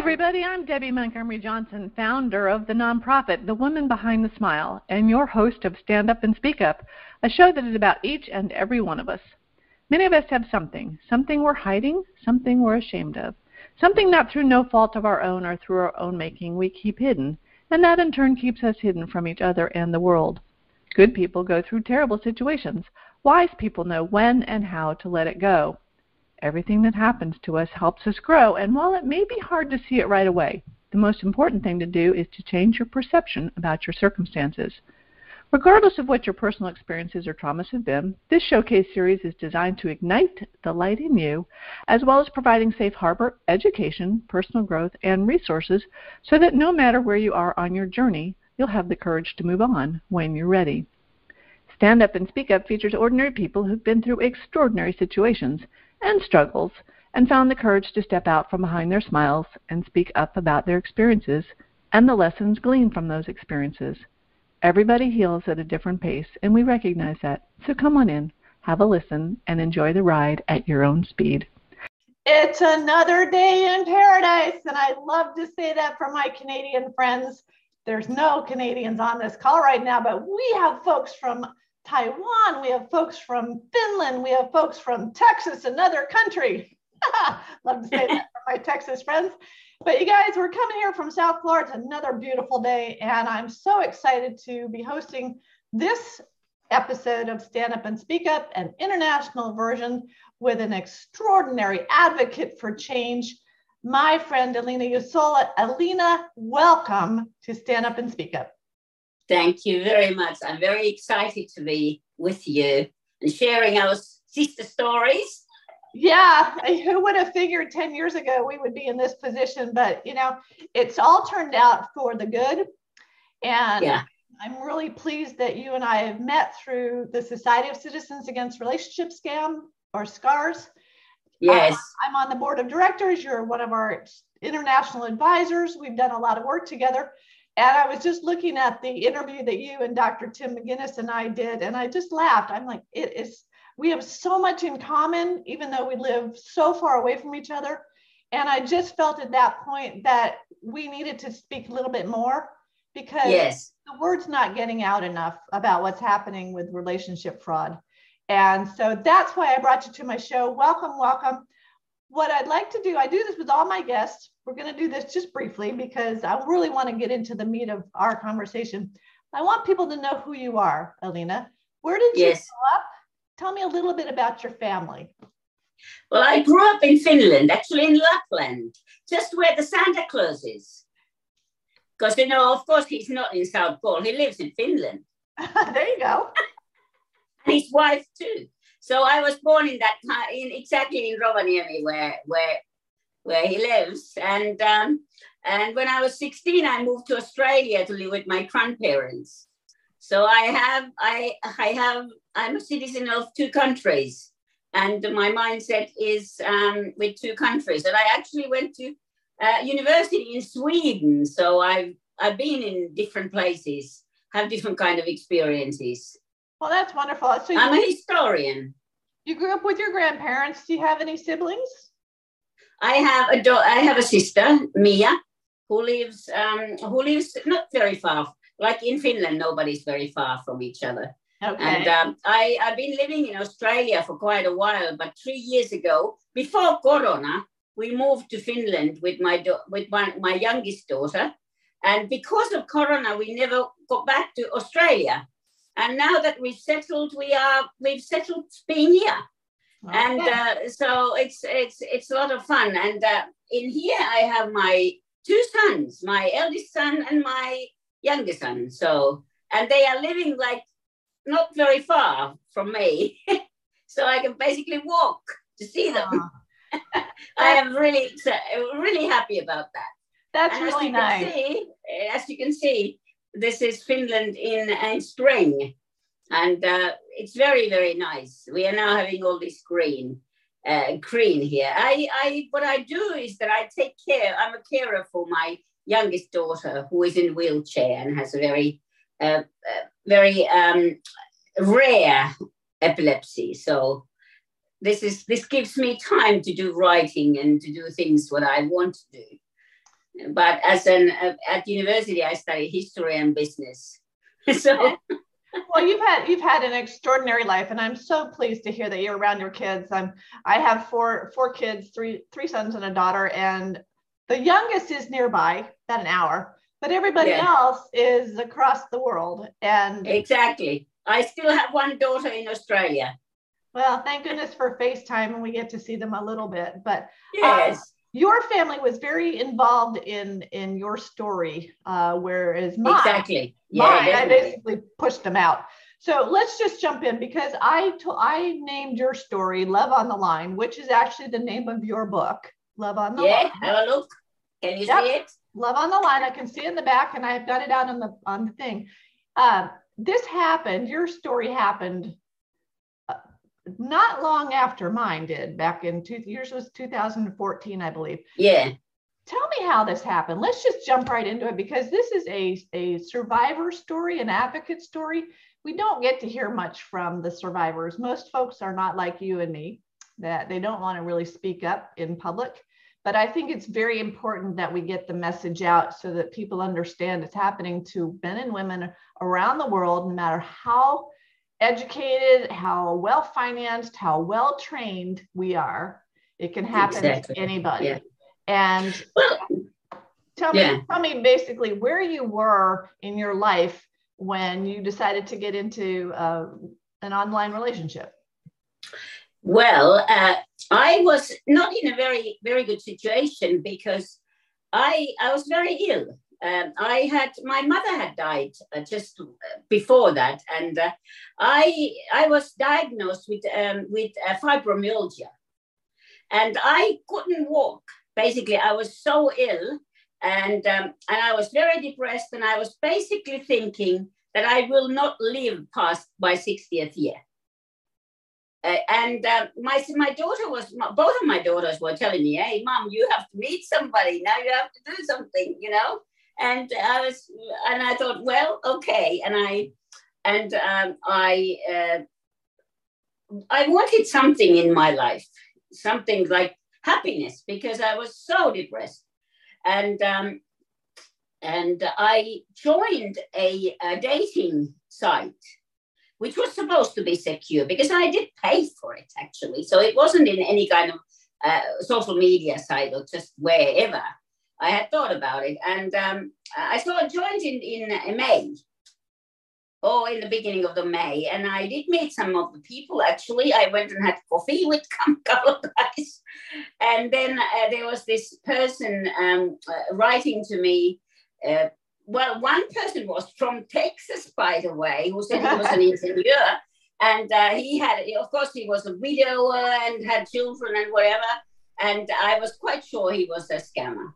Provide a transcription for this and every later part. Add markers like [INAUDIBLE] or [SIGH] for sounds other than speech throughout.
everybody. I'm Debbie Montgomery Johnson, founder of the nonprofit The Woman Behind the Smile, and your host of Stand Up and Speak Up, a show that is about each and every one of us. Many of us have something, something we're hiding, something we're ashamed of, something not through no fault of our own or through our own making we keep hidden, and that in turn keeps us hidden from each other and the world. Good people go through terrible situations. Wise people know when and how to let it go. Everything that happens to us helps us grow, and while it may be hard to see it right away, the most important thing to do is to change your perception about your circumstances. Regardless of what your personal experiences or traumas have been, this showcase series is designed to ignite the light in you, as well as providing safe harbor, education, personal growth, and resources so that no matter where you are on your journey, you'll have the courage to move on when you're ready. Stand Up and Speak Up features ordinary people who've been through extraordinary situations and struggles and found the courage to step out from behind their smiles and speak up about their experiences and the lessons gleaned from those experiences. Everybody heals at a different pace, and we recognize that. So come on in, have a listen, and enjoy the ride at your own speed. It's another day in paradise, and I love to say that for my Canadian friends. There's no Canadians on this call right now, but we have folks from Taiwan, we have folks from Finland, we have folks from Texas, another country. [LAUGHS] Love to say that for my Texas friends. But you guys, we're coming here from South Florida. It's another beautiful day, and I'm so excited to be hosting this episode of Stand Up and Speak Up, an international version with an extraordinary advocate for change, my friend Alina Usola. Alina, welcome to Stand Up and Speak Up. Thank you very much. I'm very excited to be with you and sharing our sister stories. Yeah, who would have figured 10 years ago we would be in this position? But, you know, it's all turned out for the good. And yeah. I'm really pleased that you and I have met through the Society of Citizens Against Relationship Scam or SCARS. Yes. Uh, I'm on the board of directors. You're one of our international advisors. We've done a lot of work together. And I was just looking at the interview that you and Dr. Tim McGuinness and I did, and I just laughed. I'm like, it is, we have so much in common, even though we live so far away from each other. And I just felt at that point that we needed to speak a little bit more because yes. the word's not getting out enough about what's happening with relationship fraud. And so that's why I brought you to my show. Welcome, welcome what I'd like to do, I do this with all my guests. We're going to do this just briefly because I really want to get into the meat of our conversation. I want people to know who you are, Alina. Where did you yes. grow up? Tell me a little bit about your family. Well, I grew up in Finland, actually in Lapland, just where the Santa Claus is. Because, you know, of course, he's not in South Pole, he lives in Finland. [LAUGHS] there you go. and his wife, too. So I was born in that in exactly in Rovaniemi where where where he lives. And um, and when I was 16, I moved to Australia to live with my grandparents. So I have I I have I'm a citizen of two countries, and my mindset is um, with two countries. And I actually went to uh, university in Sweden, so I've I've been in different places, have different kind of experiences. Well, that's wonderful. So I'm a historian. You grew up with your grandparents. Do you have any siblings? I have a do- I have a sister, Mia, who lives um, who lives not very far. Like in Finland, nobody's very far from each other. Okay. And um, I, I've been living in Australia for quite a while, but three years ago, before Corona, we moved to Finland with my do- with my, my youngest daughter. And because of Corona, we never got back to Australia. And now that we've settled, we are we've settled being here. Okay. And uh, so it's it's it's a lot of fun. And uh, in here I have my two sons, my eldest son and my youngest son. So and they are living like not very far from me, [LAUGHS] so I can basically walk to see them. [LAUGHS] I am really really happy about that. That's and really nice. See, as you can see, this is Finland in, in spring, and uh, it's very very nice. We are now having all this green, uh, green here. I, I what I do is that I take care. I'm a carer for my youngest daughter who is in wheelchair and has a very uh, uh very um, rare epilepsy. So this is this gives me time to do writing and to do things what I want to do. But as an uh, at university, I studied history and business. [LAUGHS] so. well, you've had you've had an extraordinary life, and I'm so pleased to hear that you're around your kids. I'm I have four four kids, three three sons and a daughter, and the youngest is nearby, about an hour, but everybody yeah. else is across the world. And exactly, I still have one daughter in Australia. Well, thank goodness for FaceTime, and we get to see them a little bit. But yes. Um, your family was very involved in in your story, uh, whereas mine, exactly, yeah, mine, I basically pushed them out. So let's just jump in because I to, I named your story "Love on the Line," which is actually the name of your book, "Love on the yeah, Line." Yeah, have a look. Can you yep. see it? Love on the Line. I can see in the back, and I've got it out on the on the thing. Uh, this happened. Your story happened not long after mine did back in two years was 2014 i believe. Yeah. Tell me how this happened. Let's just jump right into it because this is a, a survivor story an advocate story. We don't get to hear much from the survivors. Most folks are not like you and me that they don't want to really speak up in public. But i think it's very important that we get the message out so that people understand it's happening to men and women around the world no matter how educated, how well financed, how well trained we are, it can happen exactly. to anybody. Yeah. And well, tell me, yeah. tell me basically where you were in your life when you decided to get into uh, an online relationship. Well, uh, I was not in a very very good situation because I I was very ill um, I had my mother had died uh, just before that, and uh, I I was diagnosed with um, with uh, fibromyalgia, and I couldn't walk. Basically, I was so ill, and um, and I was very depressed, and I was basically thinking that I will not live past my 60th year. Uh, and uh, my my daughter was both of my daughters were telling me, "Hey, mom, you have to meet somebody now. You have to do something," you know and I was, and I thought, well, okay, and I, and um, I, uh, I wanted something in my life, something like happiness, because I was so depressed, and um, and I joined a, a dating site which was supposed to be secure because I did pay for it actually. So it wasn't in any kind of uh, social media site or just wherever. I had thought about it, and um, I saw a joint in, in May, or in the beginning of the May, and I did meet some of the people. Actually, I went and had coffee with [LAUGHS] a couple of guys, and then uh, there was this person um, uh, writing to me. Uh, well, one person was from Texas, by the way, who said he was an [LAUGHS] engineer. And uh, he had, of course, he was a widower and had children and whatever. And I was quite sure he was a scammer.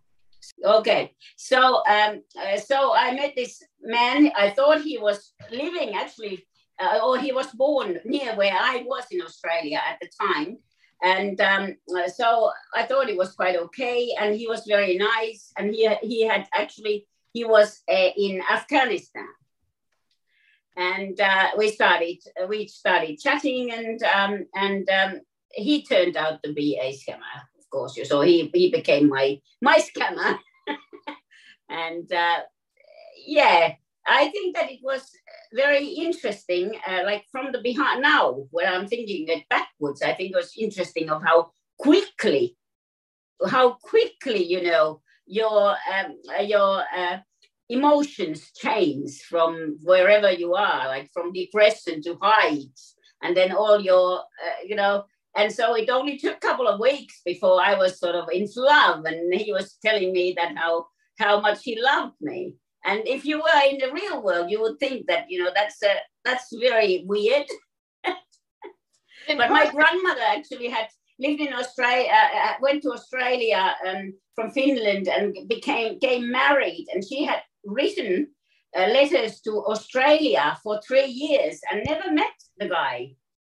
Okay, so um, uh, so I met this man. I thought he was living actually, uh, or he was born near where I was in Australia at the time, and um, uh, so I thought it was quite okay. And he was very nice, and he he had actually he was uh, in Afghanistan, and uh, we started we started chatting, and um, and um, he turned out to be a scammer course. So he, he became my, my scammer. [LAUGHS] and uh, yeah, I think that it was very interesting, uh, like from the behind now, when I'm thinking it backwards, I think it was interesting of how quickly, how quickly, you know, your, um, your uh, emotions change from wherever you are, like from depression to heights, and then all your, uh, you know, and so it only took a couple of weeks before I was sort of in love, and he was telling me that how how much he loved me. And if you were in the real world, you would think that you know that's a, that's very weird. [LAUGHS] but my grandmother actually had lived in Australia, uh, uh, went to Australia um, from Finland, and became became married, and she had written uh, letters to Australia for three years and never met the guy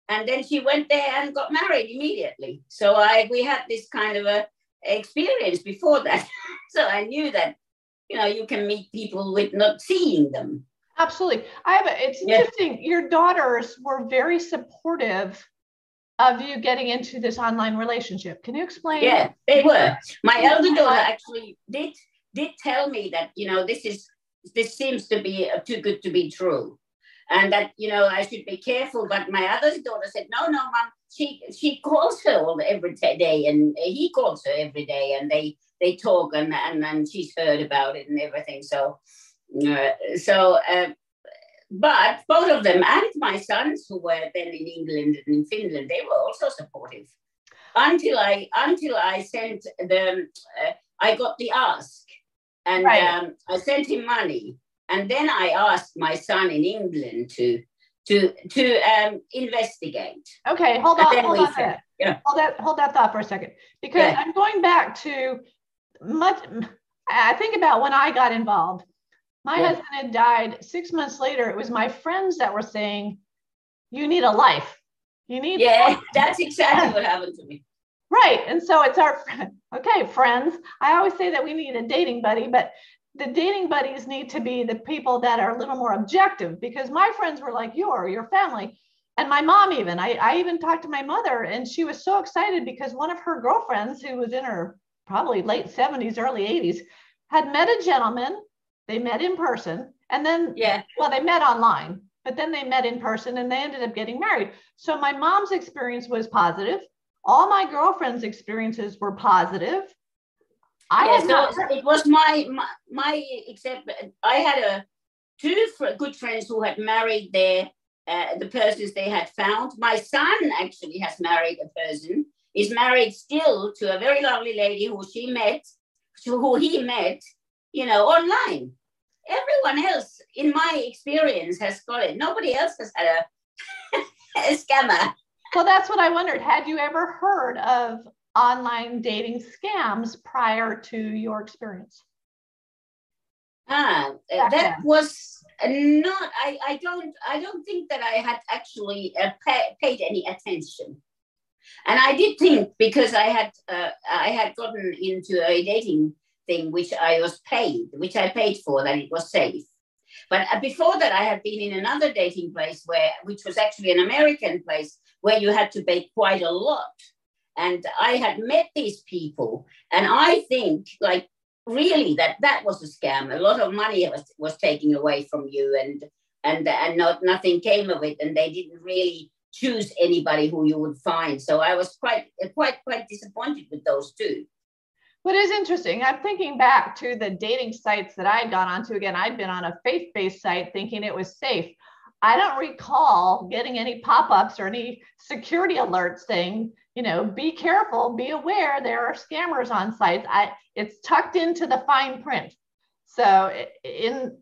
and then she went there and got married immediately. So I we had this kind of a experience before that. [LAUGHS] so I knew that you know you can meet people with not seeing them. Absolutely. I have a, it's yeah. interesting. Your daughters were very supportive of you getting into this online relationship. Can you explain? Yeah, they were. My elder daughter actually did did tell me that you know this is this seems to be too good to be true and that you know I should be careful. But my other daughter said, "No, no, mom. She she calls her all every day, and he calls her every day, and they they talk, and and, and she's heard about it and everything. So, uh, so." Uh, but both of them and my sons who were then in England and in Finland, they were also supportive. Until I until I sent them, uh, I got the ask, and right. um, I sent him money, and then I asked my son in England to to to um, investigate. Okay, hold on, hold on. Said, yeah. Hold that hold that thought for a second, because yeah. I'm going back to much. I think about when I got involved. My yeah. husband had died six months later. It was my friends that were saying, "You need a life. You need." Yeah, [LAUGHS] that's exactly what [LAUGHS] happened to me. Right, and so it's our [LAUGHS] okay friends. I always say that we need a dating buddy, but the dating buddies need to be the people that are a little more objective because my friends were like you or your family. And my mom even. I, I even talked to my mother and she was so excited because one of her girlfriends who was in her probably late 70s early 80s had met a gentleman. They met in person and then yeah. well they met online but then they met in person and they ended up getting married. So my mom's experience was positive. All my girlfriends experiences were positive I yeah, so not... it was my, my my except I had a two good friends who had married their uh, the persons they had found. My son actually has married a person. Is married still to a very lovely lady who she met, who he met, you know, online. Everyone else, in my experience, has got it. Nobody else has had a, [LAUGHS] a scammer. Well, that's what I wondered. Had you ever heard of online dating scams prior to your experience? Ah, that then. was not. I, I don't. I don't think that I had actually uh, pay, paid any attention, and I did think because I had uh, I had gotten into a dating thing which I was paid, which I paid for, that it was safe. But uh, before that, I had been in another dating place where, which was actually an American place, where you had to pay quite a lot and I had met these people, and I think like really that that was a scam. A lot of money was was taken away from you, and and and not nothing came of it, and they didn't really choose anybody who you would find. So I was quite quite quite disappointed with those two. What is interesting, I'm thinking back to the dating sites that I had gone onto. Again, I'd been on a faith based site thinking it was safe. I don't recall getting any pop ups or any security alerts saying you know, be careful, be aware there are scammers on sites. I, it's tucked into the fine print. So in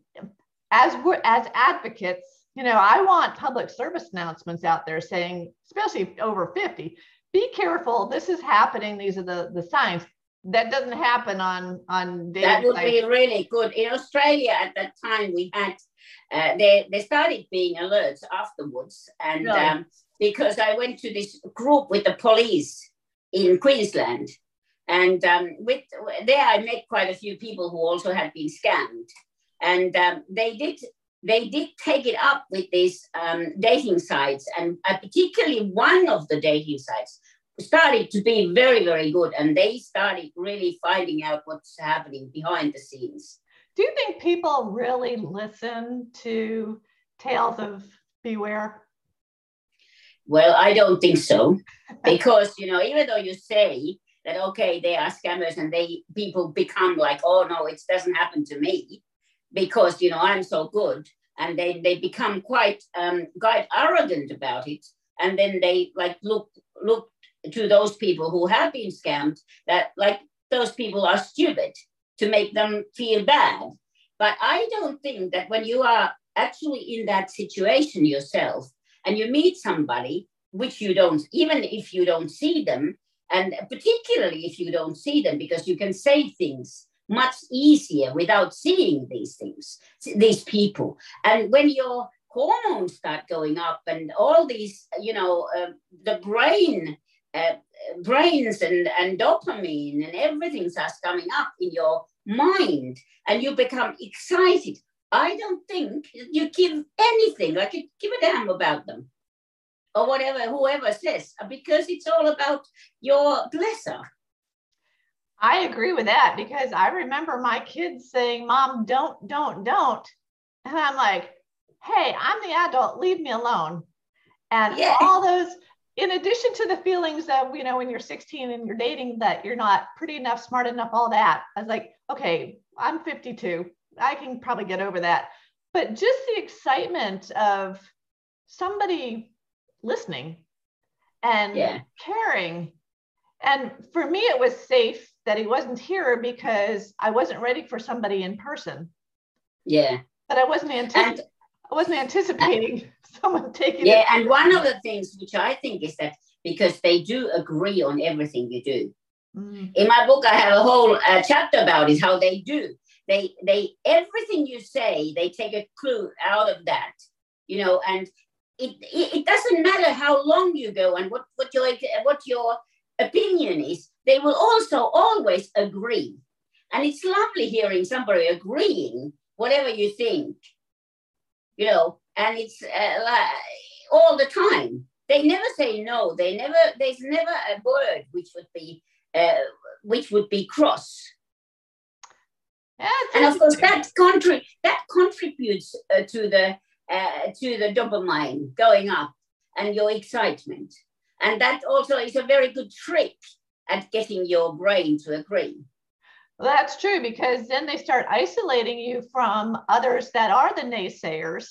as we're as advocates, you know, I want public service announcements out there saying, especially over 50, be careful. This is happening. These are the, the signs. That doesn't happen on on That would sites. be really good. In Australia at that time, we had uh, they they started being alerts afterwards, and really? um, because I went to this group with the police in Queensland. And um, with there, I met quite a few people who also had been scammed, and um, they did they did take it up with these um, dating sites, and uh, particularly one of the dating sites started to be very very good, and they started really finding out what's happening behind the scenes. Do you think people really listen to tales of beware? Well, I don't think so, because you know, even though you say that okay, they are scammers, and they people become like, oh no, it doesn't happen to me, because you know I'm so good, and they they become quite um, quite arrogant about it, and then they like look look to those people who have been scammed that like those people are stupid to make them feel bad. But I don't think that when you are actually in that situation yourself, and you meet somebody which you don't, even if you don't see them, and particularly if you don't see them, because you can say things much easier without seeing these things, these people. And when your hormones start going up and all these, you know, uh, the brain, uh, brains and, and dopamine and everything starts coming up in your mind and you become excited I don't think you give anything, like you give a damn about them or whatever, whoever says, because it's all about your pleasure. I agree with that because I remember my kids saying, Mom, don't, don't, don't. And I'm like, hey, I'm the adult, leave me alone. And yeah. all those, in addition to the feelings of, you know, when you're 16 and you're dating that you're not pretty enough, smart enough, all that, I was like, okay, I'm 52. I can probably get over that. But just the excitement of somebody listening and yeah. caring. And for me, it was safe that he wasn't here because I wasn't ready for somebody in person. Yeah. But I wasn't anticipating. I wasn't anticipating [LAUGHS] someone taking. Yeah, and one of the things which I think is that because they do agree on everything you do. Mm. In my book, I have a whole uh, chapter about it. How they do. They they everything you say, they take a clue out of that. You know, and it, it, it doesn't matter how long you go and what what your what your opinion is. They will also always agree, and it's lovely hearing somebody agreeing whatever you think you know, and it's uh, like, all the time. They never say no. They never. There's never a word which would be uh, which would be cross. and of course, that country that contributes uh, to the uh, to the dopamine going up and your excitement, and that also is a very good trick at getting your brain to agree. Well, that's true because then they start isolating you from others that are the naysayers.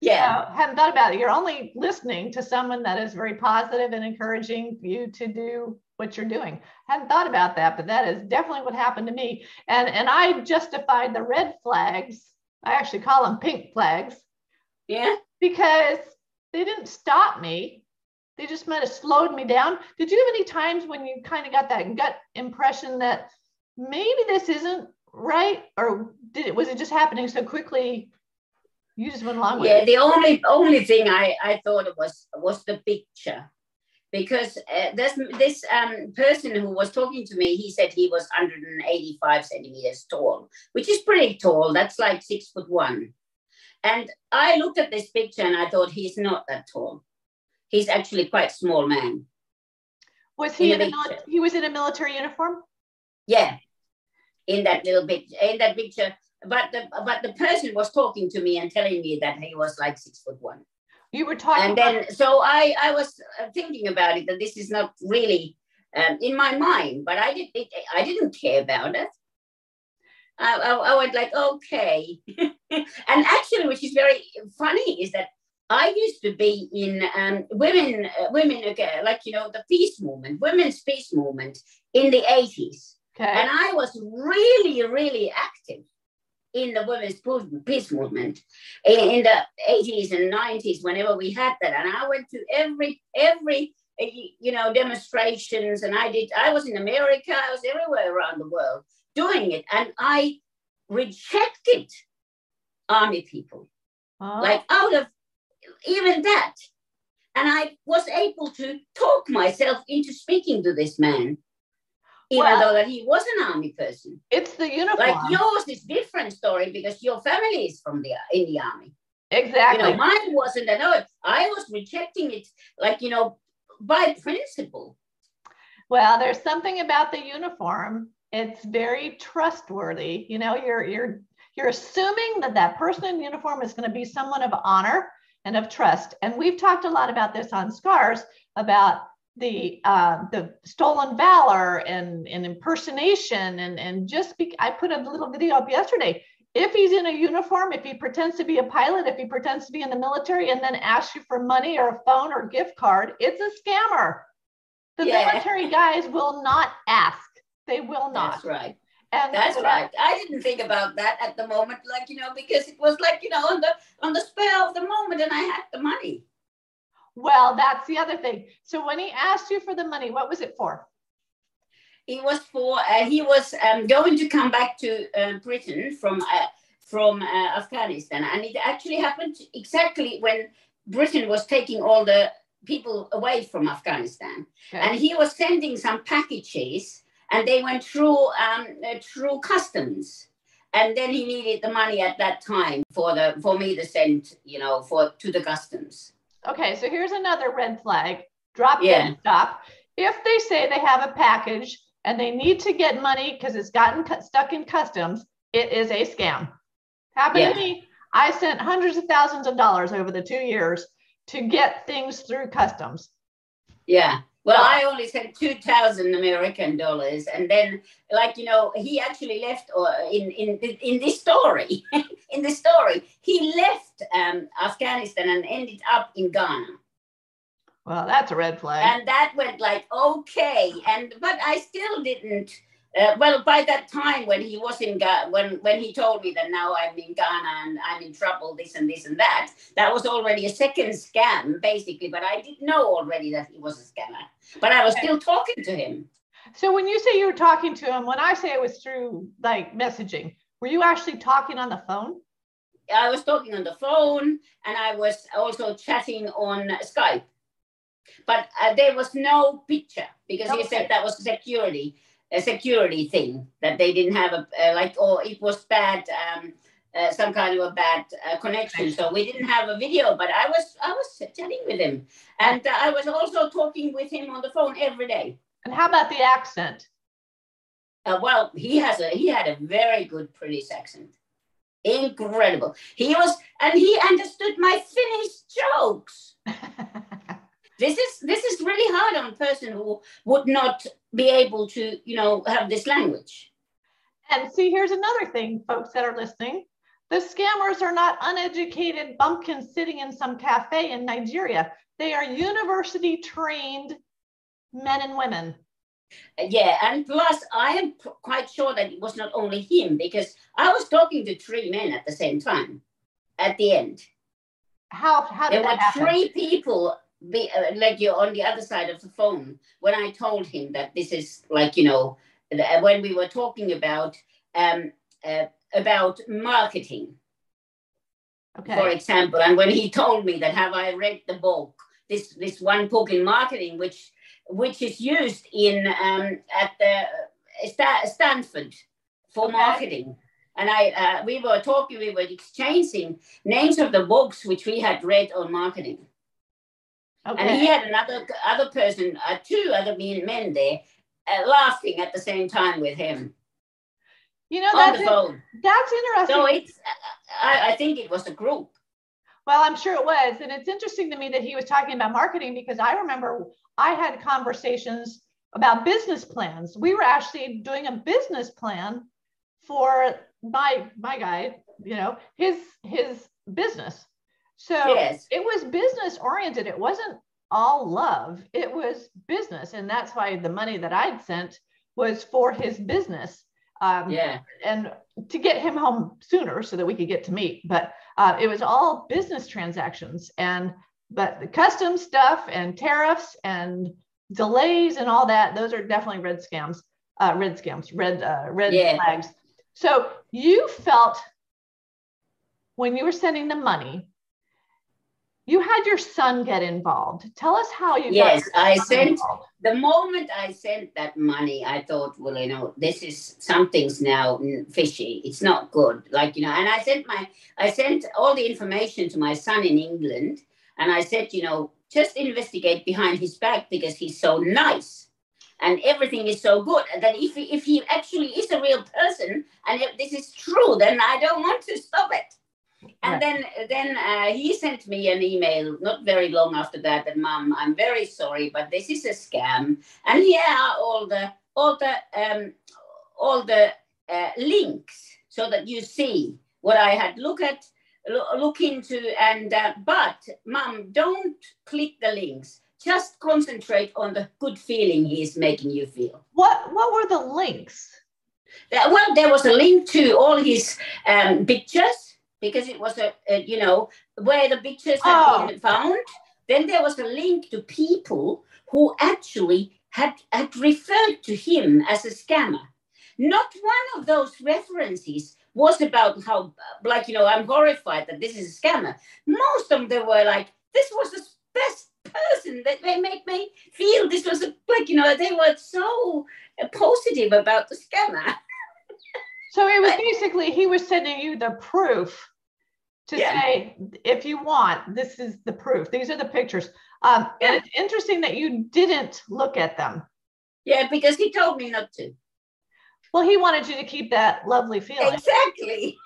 Yeah. Haven't thought about it. You're only listening to someone that is very positive and encouraging you to do what you're doing. Hadn't thought about that, but that is definitely what happened to me. And and I justified the red flags. I actually call them pink flags. Yeah. Because they didn't stop me. They just might have slowed me down. Did you have any times when you kind of got that gut impression that maybe this isn't right or did it was it just happening so quickly? You just went along with yeah it? the only only thing i i thought it was was the picture. Because uh, this this um, person who was talking to me he said he was 185 centimeters tall which is pretty tall. That's like six foot one. And i looked at this picture and i thought he's not that tall. He's actually quite small man. Was he in, in a, he was in a military uniform? Yeah in that little picture in that picture. But the but the person was talking to me and telling me that he was like six foot one. You were talking and then so i i was uh, thinking about it that this is not really um, in my mind but i did it, i didn't care about it. I, I, I went like okay. [LAUGHS] And actually which is very funny is that I used to be in um, women, uh, women, uh, like you know, the peace movement, women's peace movement in the eighties, Okay. And I was really, really active in the women's peace movement in the 80s and 90s whenever we had that. And i went to every every you know demonstrations and i did i was in america i was everywhere around the world doing it. And i rejected army people. Oh. like out of even that. And i was able to talk myself into speaking to this man even well, though that he was an army person. It's the uniform. Like yours is different story because your family is from the in the army. Exactly. You know, mine wasn't. I know I was rejecting it, like you know, by principle. Well, there's something about the uniform. It's very trustworthy. You know, you're you're you're assuming that that person in uniform is going to be someone of honor and of trust. And we've talked a lot about this on Scars about the uh, the stolen valor and, and impersonation and and just be, I put a little video up yesterday. If he's in a uniform, if he pretends to be a pilot, if he pretends to be in the military, and then asks you for money or a phone or gift card, it's a scammer. The yeah. military guys will not ask. They will not. That's right. And that's right. I didn't think about that at the moment, like you know, because it was like you know on the on the spur of the moment, and I had the money. Well, that's the other thing. So when he asked you for the money, what was it for? It was for uh, he was um, going to come back to uh, Britain from uh, from uh, Afghanistan, and it actually happened exactly when Britain was taking all the people away from Afghanistan, okay. and he was sending some packages, and they went through um, uh, through customs and then he needed the money at that time for the for me to send you know for to the customs Okay, so here's another red flag. Drop yeah. dead stop. If they say they have a package and they need to get money because it's gotten cu- stuck in customs, it is a scam. Happened Yeah. to me. I sent hundreds of thousands of dollars over the two years to get things through customs. Yeah. Well, I only sent two thousand American dollars, and then, like you know, he actually left. Or in in in this story, [LAUGHS] in the story, he left um, Afghanistan and ended up in Ghana, Well, that's a red flag. and that went like okay. And but I still didn't. Uh, well, by that time when he was in Ghana, when when he told me that now I'm in Ghana and I'm in trouble, this and this and that, that was already a second scam, basically. But I did know already that he was a scammer. But I was still talking to him. So when you say you were talking to him, when I say it was through like messaging, were you actually talking on the phone? I was talking on the phone and I was also chatting on Skype. But uh, there was no picture because he said that was security, a security thing that they didn't have a uh, like, or it was bad, um, uh, some kind of a bad uh, connection. So we didn't have a video, but I was I was chatting with him, and uh, I was also talking with him on the phone every day. And how about the accent? Uh, well, he has a he had a very good British accent, incredible. He was and he understood my Finnish jokes. [LAUGHS] This is this is really hard on a person who would not be able to you know have this language. and see, here's another thing, folks that are listening. The scammers are not uneducated bumpkins sitting in some cafe in Nigeria. They are university trained men and women. Yeah, and plus I am quite sure that it was not only him because I was talking to three men at the same time. At the end, How, how there did were that happen? three people be uh, like you're on the other side of the phone. When I told him that this is like you know when we were talking about um uh, about marketing. Okay. for example and when he [LAUGHS] told me that have I read the book? This this one book in marketing which which is used in um at the uh, Stanford for Okay. marketing. And I uh, we were talking we were exchanging names of the books which we had read on marketing and he had another other person, uh, two other men men there, uh, laughing at the same time with him You know, that's, phone. that's interesting. So it's, uh, I, I think it was a group. Well, I'm sure it was. And it's interesting to me that he was talking about marketing because I remember I had conversations about business plans. We were actually doing a business plan for my my guy, you know, his his business. So Yes. it was business oriented. It wasn't all love. It was business. And that's why the money that I'd sent was for his business. Um, Yeah. and to get him home sooner so that we could get to meet. But uh, it was all business transactions and but the custom stuff and tariffs and delays and all that, those are definitely red scams, uh, red scams, red uh, red Yeah. flags. So you felt when you were sending the money, you had your son get involved. Tell us how you Yes, I sent- involved. The moment I sent that money, I thought, well, you know, this is something's now fishy. It's not good. Like, you know, and I sent my, I sent all the information to my son in England. And I said, you know, just investigate behind his back because he's so nice and everything is so good. And that if he, if he actually is a real person and if this is true, then I don't want to stop it. And Right. then then uh, he sent me an email not very long after that that mom i'm very sorry but this is a scam. And here are all the all the um, all the uh, links so that you see what i had look at lo- look into. And uh, but mom don't click the links. Just concentrate on the good feeling he is making you feel. What what were the links? Well, there was a link to all his um, pictures because it was a, a you know where the pictures had Oh. been found. Then there was a link to people who actually had had referred to him as a scammer. Not one of those references was about how, like you know, I'm horrified that this is a scammer. Most of them were like, this was the best person that they made me feel this was a, like you know they were so uh, positive about the scammer. [LAUGHS] So it was basically he was sending you the proof to Yeah. say, if you want, this is the proof. These are the pictures. Um, and it's interesting that you didn't look at them. Yeah, because he told me not to. Well, he wanted you to keep that lovely feeling. Exactly.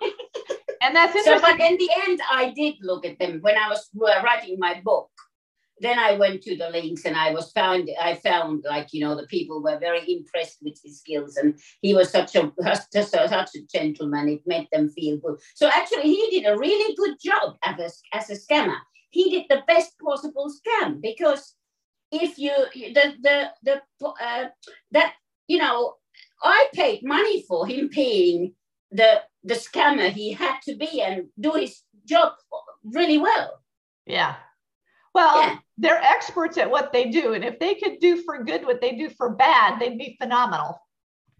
and that's interesting. So, but in the end, I did look at them when I was writing my book. Then I went to the links and I was found. I found like you know the people were very impressed with his skills and he was such a [LAUGHS] just a, such a gentleman. It made them feel good. So actually, he did a really good job as a, as a scammer. He did the best possible scam because if you the the the uh, that you know I paid money for him paying the the scammer he had to be and do his job really well. Yeah. Well, yeah. they're experts at what they do. And if they could do for good what they do for bad, they'd be phenomenal.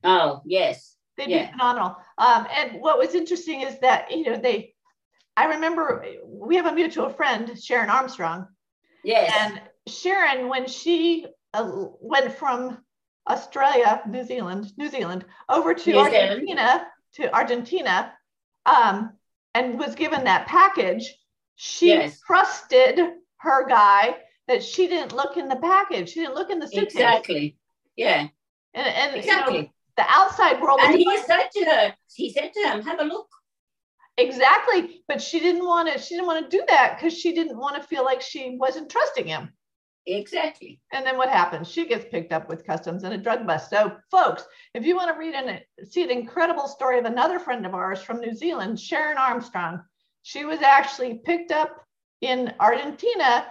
Oh, yes. They'd yeah. be phenomenal. Um, and what was interesting is that, you know, they, I remember we have a mutual friend, Sharon Armstrong. Yes. And Sharon, when she uh, went from Australia, New Zealand, New Zealand, over to New Argentina, Zealand. to Argentina, um, and was given that package, she yes. trusted her guy that she didn't look in the package. She didn't look in the suitcase. Exactly. Yeah. And, and exactly. You know, the outside world. And he said to her, he said to him, have a look. Exactly. But she didn't want to, she didn't want to do that because she didn't want to feel like she wasn't trusting him. Exactly. And then what happens? She gets picked up with customs and a drug bust. So, folks, if you want to read and see an incredible story of another friend of ours from New Zealand, Sharon Armstrong, she was actually picked up in Argentina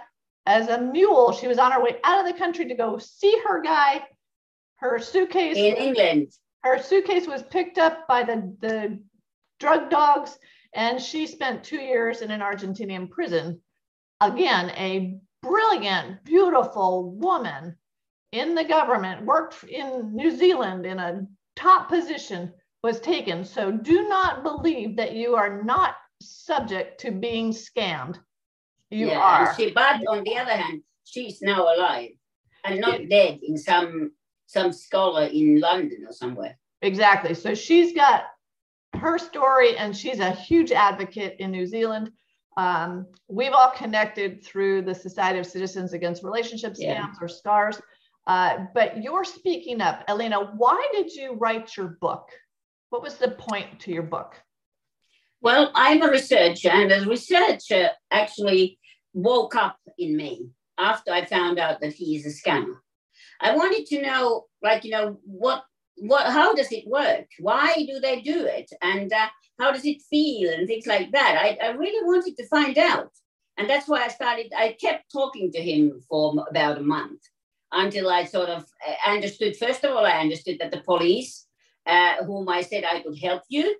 as a mule. She was on her way out of the country to go see her guy. Her suitcase in England. Her suitcase was picked up by the, the drug dogs, and she spent two years in an Argentinian prison. Again, a brilliant, beautiful woman in the government, worked in New Zealand in a top position, was taken. So do not believe that you are not subject to being scammed. You yeah, are. She, but on the other hand, she's now alive and not dead in some some scholar in London or somewhere. Exactly. So she's got her story, and she's a huge advocate in New Zealand. Um, we've all connected through the Society of Citizens Against Relationship Scams yeah. or SCARS. Uh, but you're speaking up, Elena. Why did you write your book? What was the point to your book? Well, I'm a researcher, and as a researcher actually woke up in me after I found out that he is a scammer. I wanted to know, like, you know, what, what, how does it work? Why do they do it? And uh, how does it feel? And things like that. I, I really wanted to find out. And that's why I started, I kept talking to him for about a month until I sort of uh, understood. First of all, I understood that the police, uh, whom I said I could help you,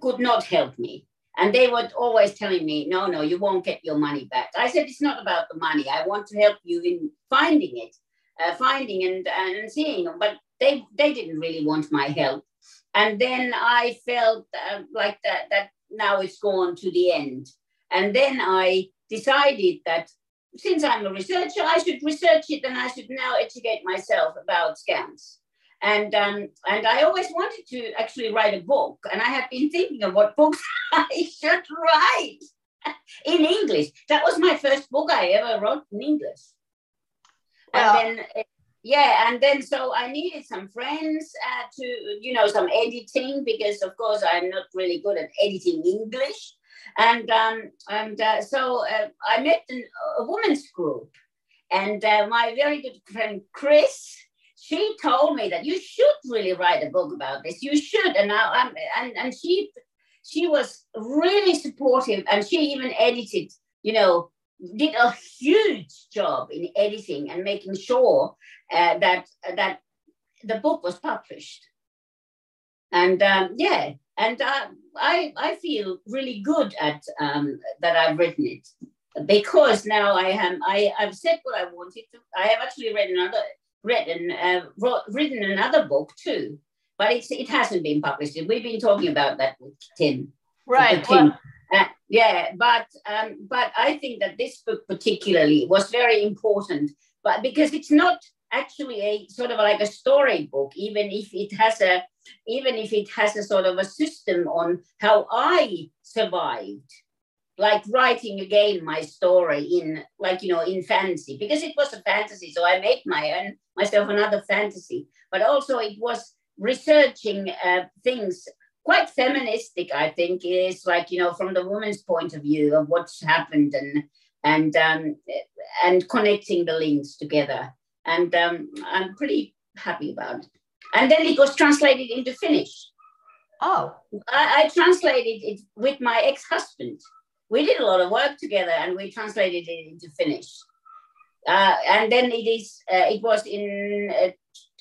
could not help me. And they were always telling me, no, no, you won't get your money back. I said, it's not about the money. I want to help you in finding it, uh, finding and, and seeing. But they, they didn't really want my help. And then I felt uh, like that, that now it's gone to the end. And then I decided that since I'm a researcher, I should research it and I should now educate myself about scams. And um, and I always wanted to actually write a book, and I have been thinking of what books [LAUGHS] I should write [LAUGHS] in English. That was my first book I ever wrote in English. Well, and then yeah, and then so I needed some friends uh, to you know some editing because of course I'm not really good at editing English, and um, and uh, so uh, I met an, a women's group, and uh, my very good friend Chris she told me that you should really write a book about this. You should. And now I'm and, and she she was really supportive and she even edited, you know, did a huge job in editing and making sure uh, that that the book was published. And um, yeah, and uh, I I feel really good at um, that I've written it because now I am I I've said what I wanted to. I have actually read another written uh, wrote, written another book too, but it's it hasn't been published. We've been talking about that with Tim. Right. Tim. Uh, yeah, but um, but I think that this book particularly was very important, but because it's not actually a sort of like a storybook, even if it has a even if it has a sort of a system on how I survived like writing again my story in like you know in fantasy because it was a fantasy so i made my own myself another fantasy. But also it was researching uh, things quite feministic i think is like you know from the woman's point of view of what's happened and and um, and connecting the links together. And um, i'm pretty happy about it. And then it was translated into finnish. Oh. I, I translated it with my ex-husband we did a lot of work together and we translated it into finnish uh, and then it is uh, it was in uh,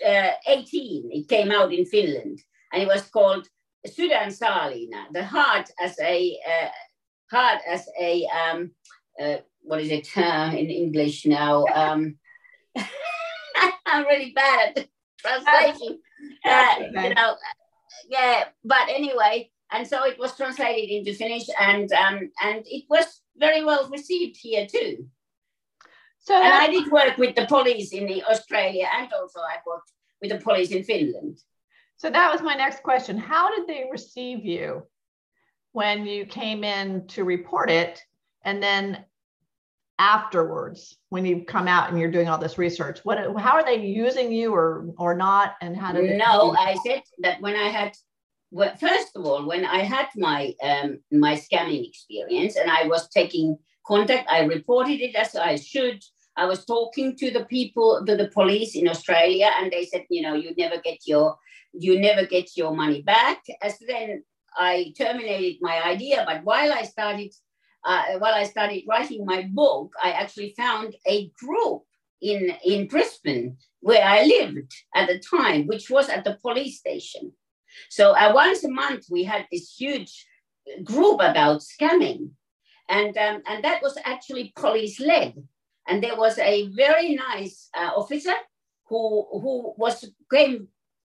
uh 18 it came out in finland and it was called Sydän Saalina, the heart as a uh, heart as a um, uh, what is it uh, in English now? Um, [LAUGHS] I'm really bad at translation. Uh, you know, yeah. But anyway, and so it was translated into Finnish, and um, and it was very well received here too. So and I did work with the police in the Australia, and also I worked with the police in Finland. So that was my next question. How did they receive you when you came in to report it? And then afterwards, when you come out and you're doing all this research, what how are they using you or or not? And how did No, I said that when I had well, first of all, when I had my um, my scamming experience and I was taking contact, I reported it as I should. I was talking to the people, to the police in Australia, and they said, you know, you never get your you never get your money back. As then I terminated my idea, but while I started uh, while I started writing my book, I actually found a group in in Brisbane where I lived at the time, which was at the police station. So uh, once a month we had this huge group about scamming, and um, and that was actually police led. And there was a very nice uh, officer who who was came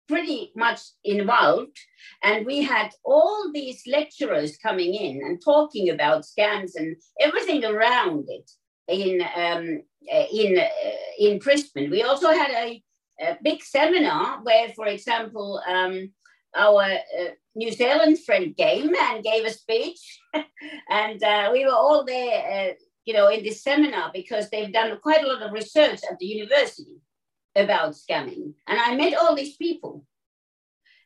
pretty much involved. And we had all these lecturers coming in and talking about scams and everything around it in, um, uh, in, uh, in Brisbane. We also had a, a, big seminar where, for example, um, our uh, New Zealand friend came and gave a speech. [LAUGHS] and uh, we were all there, uh, you know, in this seminar because they've done quite a lot of research at the university about scamming. And I met all these people.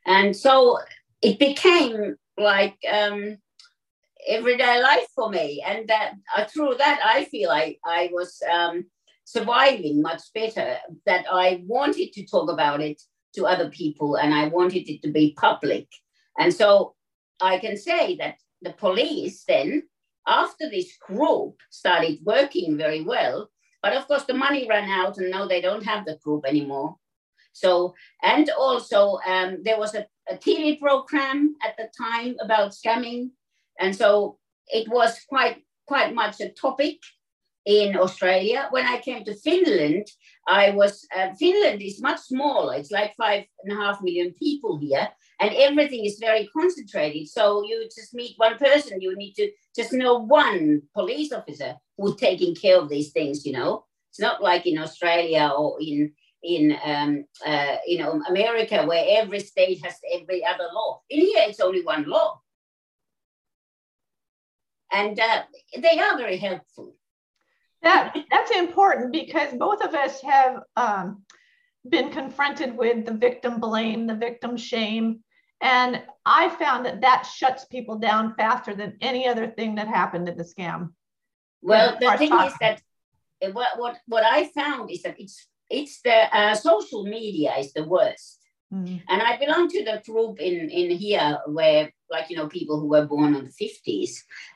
And so it became like um, everyday life for me. And that uh, through that, I feel I, I was um, surviving much better, that I wanted to talk about it to other people and I wanted it to be public. And so I can say that the police then, after this group started working very well, but of course, the money ran out, and now they don't have the group anymore. So, and also um, there was a, a TV program at the time about scamming, and so it was quite quite much a topic in Australia. When I came to Finland, I was uh, Finland is much smaller. It's like five and a half million people here, and everything is very concentrated. So you just meet one person, you need to just know one police officer who's taking care of these things. You know, it's not like in Australia or in in um, uh, you know America where every state has every other law. In here, it's only one law, and uh, they are very helpful. That that's important because both of us have um, been confronted with the victim blame, the victim shame, and I found that that shuts people down faster than any other thing that happened in the scam. Well, the thing is that eh, what, what, what I found is that it's, it's the uh, social media is the worst. Mm. And I belong to the group in, in here where, like, you know, people who were born in the 50s.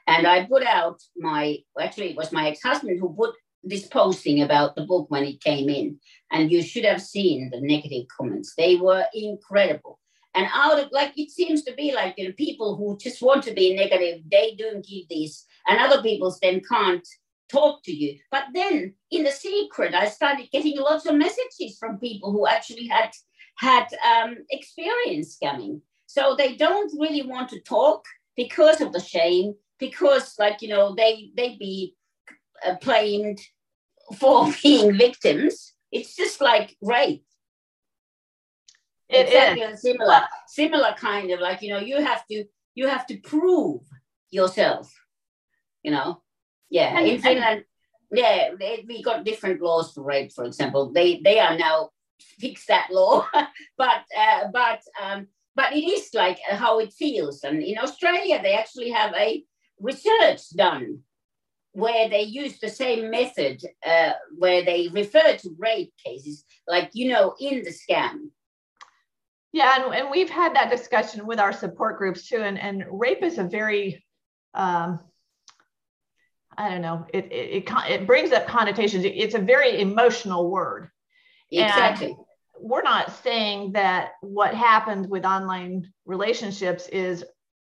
And I put out my, actually, it was my ex husband who put this posting about the book when it came in. And you should have seen the negative comments. They were incredible. And out of like it seems to be like you know, people who just want to be negative, they don't give these, and other people then can't talk to you. But then in the secret, I started getting lots of messages from people who actually had had um, experience scamming. So they don't really want to talk because of the shame, because like you know they they be uh, blamed for [LAUGHS] being victims. It's just like rape it exactly is. similar similar kind of like you know you have to you have to prove yourself you know. Yeah, And- in Finland, yeah, they, we got different laws for rape, for example. They they are now fixed that law, [LAUGHS] but uh, but um, but it is like how it feels. And in Australia, they actually have a research done where they use the same method uh, where they refer to rape cases, like you know, in the scam. Yeah, and, and we've had that discussion with our support groups too. And, and rape is a very, um, I don't know, it, it, it, it brings up connotations. It's a very emotional word. And- Exactly. We're not saying that what happened with online relationships is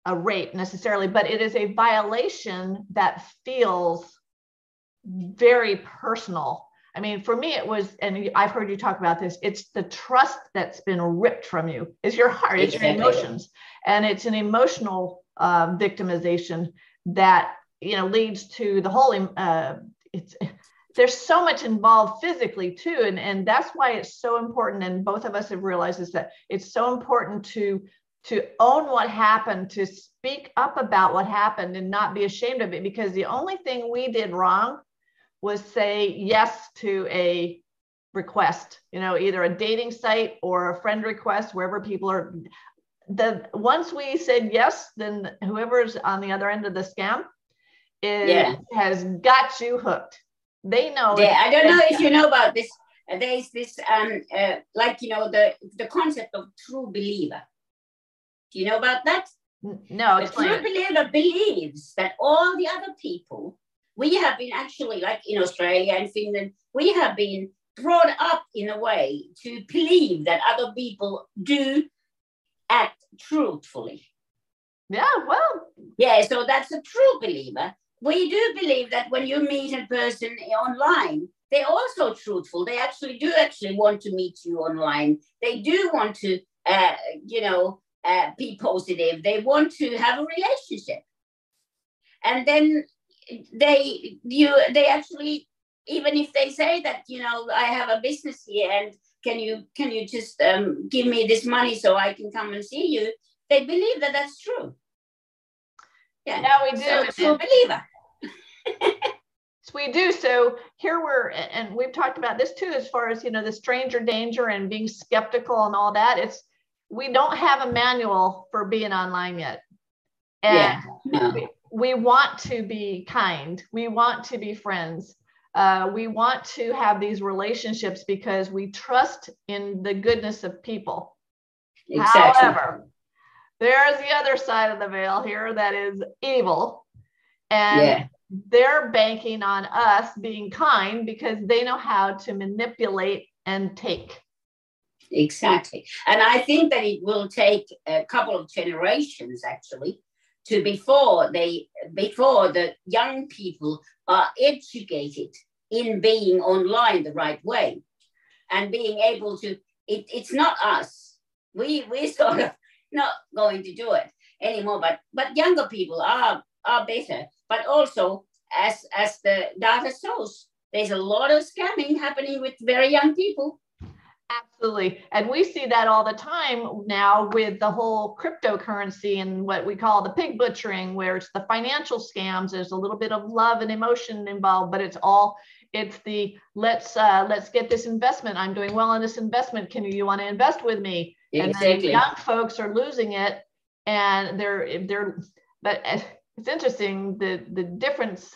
a rape necessarily, but it is a violation that feels very personal. I mean, for me, it was, and I've heard you talk about this, it's the trust that's been ripped from you, is your heart, it's your emotions. And it's an emotional uh, victimization that, you know, leads to the whole, uh, it's, there's so much involved physically too. And, and that's why it's so important. And both of us have realized is that it's so important to, to own what happened, to speak up about what happened and not be ashamed of it. Because the only thing we did wrong was say yes to a request, you know, either a dating site or a friend request, wherever people are. The once we said yes, then whoever's on the other end of the scam is Yeah. has got you hooked. They know. Yeah, I don't know if you [LAUGHS] know about this. Uh, There is this, um, uh, like you know, the the concept of true believer. Do you know about that? No, The true it. believer believes that all the other people, we have been actually, like in Australia and Finland, we have been brought up in a way to believe that other people do act truthfully. Yeah, well, Yeah, so that's a true believer. We do believe that when you meet a person online, they're also truthful. They actually do actually want to meet you online. They do want to, uh, you know, uh, be positive. They want to have a relationship, and then they you they actually even if they say that you know I have a business here and can you can you just um, give me this money so I can come and see you? They believe that that's true. Yeah. yeah, we do. So true believer. We do. So here we're, and we've talked about this too, as far as, you know, the stranger danger and being skeptical and all that. It's, we don't have a manual for being online yet. And Yeah. No. we, we want to be kind. We want to be friends. Uh, we want to have these relationships because we trust in the goodness of people. Exactly. However, there's the other side of the veil here that is evil. And yeah. They're banking on us being kind because they know how to manipulate and take. Exactly. And I think that it will take a couple of generations actually to before they before the young people are educated in being online the right way and being able to it, it's not us. We we're [LAUGHS] sort of not going to do it anymore, but but younger people are are better. But also as as the data shows, there's a lot of scamming happening with very young people. Absolutely. And we see that all the time now with the whole cryptocurrency and what we call the pig butchering, where it's the financial scams. There's a little bit of love and emotion involved, but it's all it's the let's uh, let's get this investment. I'm doing well on this investment. Can you, you want to invest with me? And then young folks are losing it, and they're they're. But it's interesting the the difference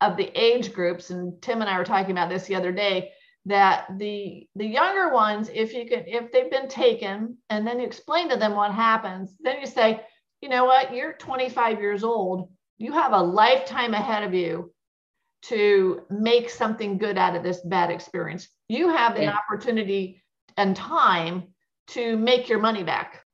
of the age groups. And Tim and I were talking about this the other day that the the younger ones if you can if they've been taken and then you explain to them what happens then you say you know what you're 25 years old you have a lifetime ahead of you to make something good out of this bad experience you have an Yeah. opportunity and time to make your money back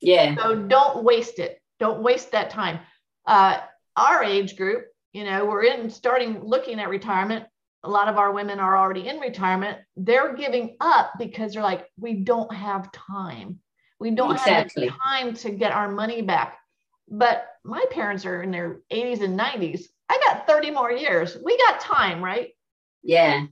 Yeah. so don't waste it. Don't waste that time. Uh, our age group, you know, we're in starting looking at retirement. A lot of our women are already in retirement. They're giving up because they're like, we don't have time. We don't Exactly. have time to get our money back. But my parents are in their 80s and 90s. I got 30 more years. We got time, right? Yeah.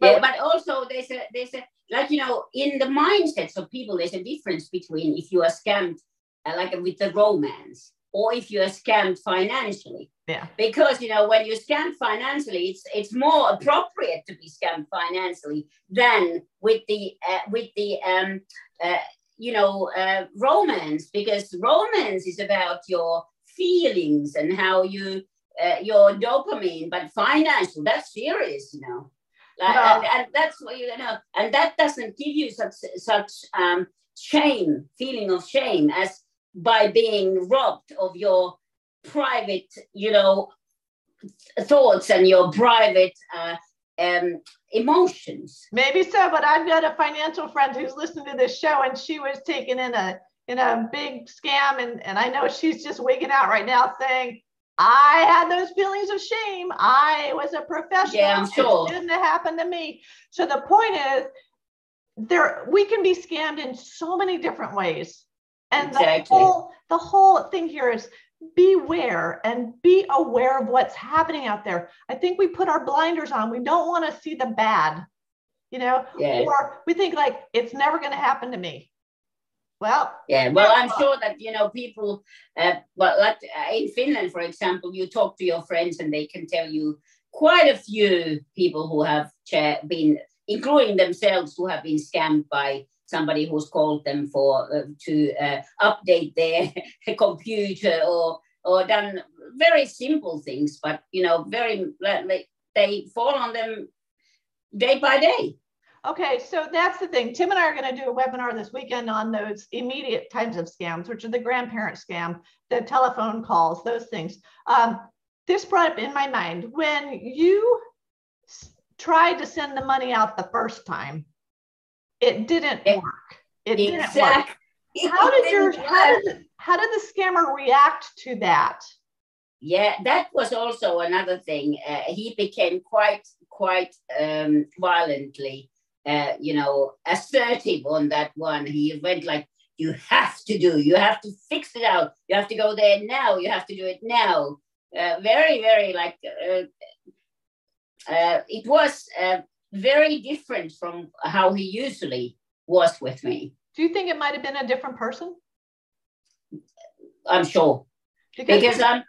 But- yeah, but also there's a there's a like you know in the mindsets of people there's a difference between if you are scammed uh, like with the romance or if you are scammed financially. Yeah. Because you know when you're scammed financially, it's it's more appropriate to be scammed financially than with the uh, with the um, uh, you know uh, romance because romance is about your feelings and how you uh, your dopamine, but financial that's serious, you know. Like, and, and, that's what you know, and that doesn't give you such such um, shame, feeling of shame as by being robbed of your private, you know, thoughts and your private uh, um, emotions. Maybe so, but I've got a financial friend who's listening to this show, and she was taken in a in a big scam, and and I know she's just wigging out right now, saying, "I had those feelings of shame. I was a professional. Yeah, I'm sure. It didn't happen to me." So the point is, there we can be scammed in so many different ways. And exactly. the whole the whole thing here is beware and be aware of what's happening out there. I think we put our blinders on. We don't want to see the bad, you know, or we think like it's never going to happen to me. Well, yeah, well, I'm sure that you know people. Uh, well, like uh, in Finland, for example, you talk to your friends and they can tell you quite a few people who have been, including themselves, who have been scammed by somebody who's called them for uh, to uh, update their [LAUGHS] computer or or done very simple things, but you know, very they fall on them day by day. Okay, so that's the thing. Tim and I are going to do a webinar this weekend on those immediate types of scams, which are the grandparent scam, the telephone calls, those things. Um, this brought up in my mind when you tried to send the money out the first time, it didn't it, work. It exactly. didn't work. How did your how did, how did the scammer react to that? Yeah, that was also another thing. Uh, he became quite quite um, violently, uh, you know, [LAUGHS] assertive on that one. He went like, "You have to do. You have to fix it out. You have to go there now. You have to do it now." Uh, very, very like uh, uh, it was uh, very different from how he usually was with me. Do you think it might have been a different person? I'm sure. Because, because um,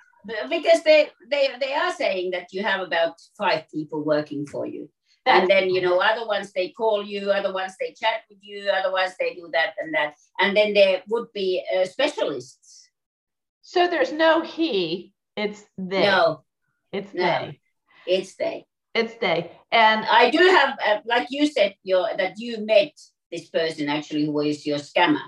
because they, they they are saying that you have about five people working for you. And then you know, other ones they call you, other ones they chat with you, other ones they do that and that, and then there would be uh, specialists. So there's no he, it's they. No, it's no, they. It's they. It's they. And I do have, uh, like you said, your that you met this person actually who was your scammer.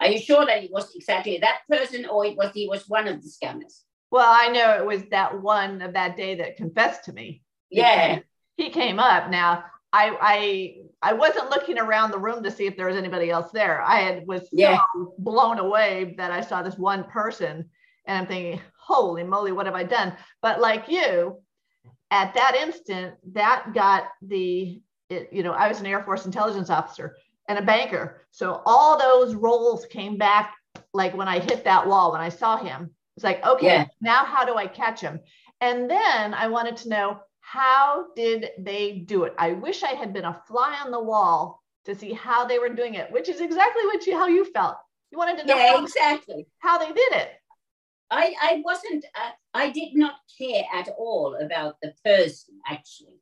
Are you sure that it was exactly that person, or it was he was one of the scammers? Well, I know it was that one of that day that confessed to me. Yeah, he, came up. Now, I I I wasn't looking around the room to see if there was anybody else there. I had was yeah. so blown away that I saw this one person, and I'm thinking, holy moly, what have I done? But like you, at that instant, that got the, it, you know, I was an Air Force intelligence officer and a banker. So all those roles came back like when I hit that wall, when I saw him. It's like, okay, yeah. now how do I catch him? And then I wanted to know how did they do it? I wish I had been a fly on the wall to see how they were doing it, which is exactly what you how you felt. You wanted to know yeah, how, exactly how they did it. I, I wasn't, uh, I did not care at all about the person actually.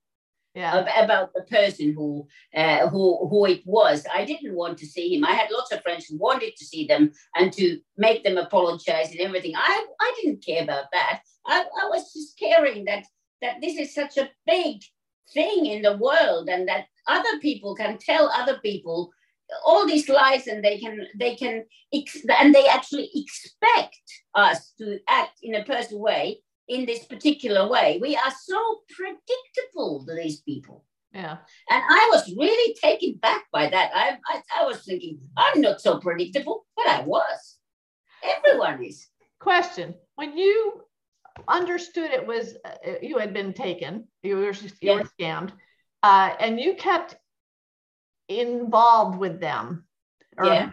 Yeah. About the person who, uh, who, who it was. I didn't want to see him. I had lots of friends who wanted to see them and to make them apologize and everything. I, I didn't care about that. I, I was just caring that, that this is such a big thing in the world and that other people can tell other people all these lies and they can they can and they actually expect us to act in a personal way in this particular way. We are so predictable to these people. Yeah. And i was really taken back by that. I i, I was thinking i'm not so predictable but i was. Everyone is. Question. When you understood it was uh, you had been taken you were, you yeah. were scammed uh, and you kept involved with them? Or yeah.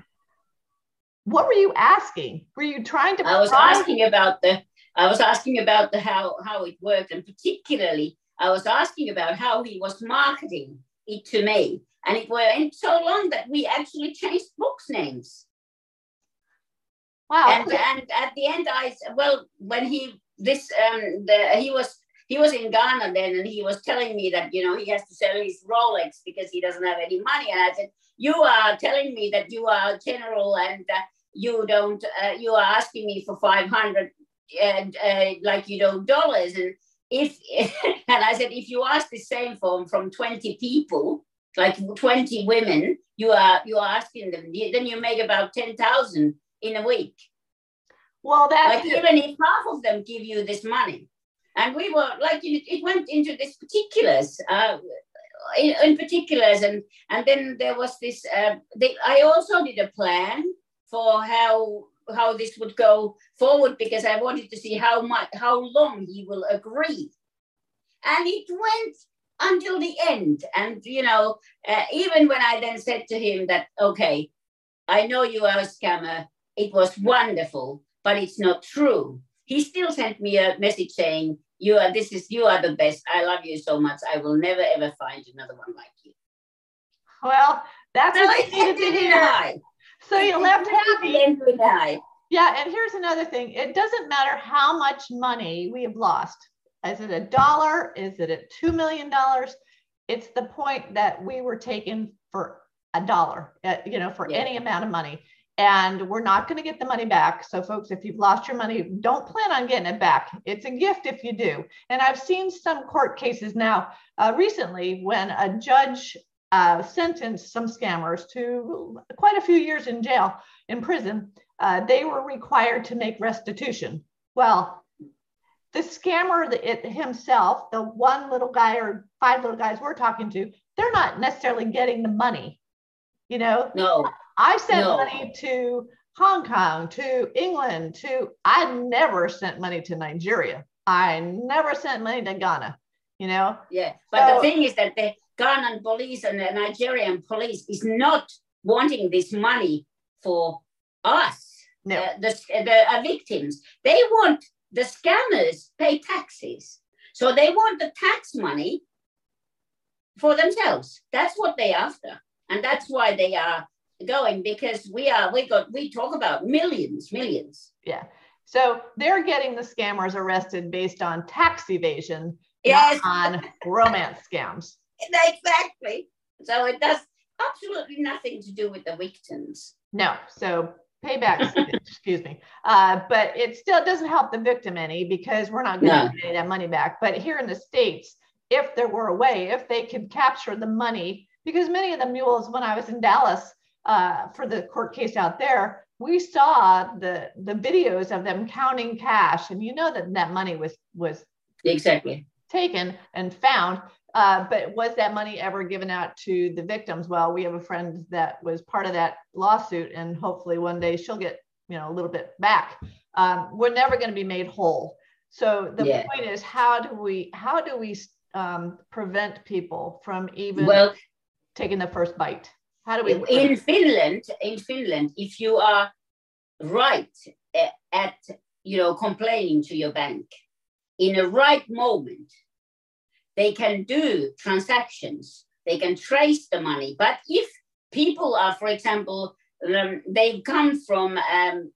What were you asking? Were you trying to? I was asking about the. I was asking about the how how it worked, and particularly I was asking about how he was marketing it to me, and it went so long that we actually changed books names. Wow. And and at the end, I well, when he this um the he was he was in Ghana then, and he was telling me that you know he has to sell his Rolex because he doesn't have any money. And I said, you are telling me that you are general and uh, you don't uh, you are asking me for five hundred and uh, like you know dollars. And if [LAUGHS] and I said if you ask the same from from twenty people like 20 women you are you are asking them then you make about 10,000 in a week. Well that's like even if half of them give you this money and we were like it went into this particulars uh, in, in, particulars and and then there was this uh, they, i also did a plan for how how this would go forward because i wanted to see how much how long he will agree and it went until the end. And, you know, uh, even when I then said to him that, okay, I know you are a scammer, it was wonderful, but it's not true. He still sent me a message saying, you are, this is, you are the best. I love you so much. I will never, ever find another one like you. Well, that's so what I needed to hear. So you left happy. Yeah, and here's another thing. It doesn't matter how much money we have lost. Is it a dollar? Is it at $2 million? It's the point that we were taken for a dollar, uh, you know, for yeah. any amount of money. And we're not going to get the money back. So, folks, if you've lost your money, don't plan on getting it back. It's a gift if you do. And I've seen some court cases now uh, recently when a judge uh, sentenced some scammers to quite a few years in jail, in prison. Uh, they were required to make restitution. Well, the scammer it, himself, the one little guy or five little guys we're talking to, they're not necessarily getting the money. You know, no, I sent no. money to Hong Kong, to England, to I never sent money to Nigeria. I never sent money to Ghana. You know. Yeah, but so, the thing is that the Ghanaian police and the Nigerian police is not wanting this money for us, no. uh, the the uh, victims. They want the scammers pay taxes. So they want the tax money for themselves. That's what they're after. And that's why they are going because we are we got we talk about millions, millions. Yeah. So they're getting the scammers arrested based on tax evasion, yes. on romance scams. [LAUGHS] Exactly. So it does absolutely nothing to do with the victims. No. So payback, [LAUGHS] excuse me. Uh, but it still doesn't help the victim any because we're not going to get that money back. But here in the States, if there were a way, if they could capture the money, because many of the mules, when I was in Dallas uh, for the court case out there, we saw the the videos of them counting cash, and you know that that money was was exactly taken and found. Uh, but was that money ever given out to the victims? Well, we have a friend that was part of that lawsuit, and hopefully one day she'll get you know a little bit back. Um, we're never going to be made whole. So the yeah. point is, how do we how do we um, prevent people from even well, taking the first bite? How do we? In Finland, in Finland, if you are right at you know complaining to your bank in the right moment they can do transactions, they can trace the money. But if people are, for example, um, they come from um,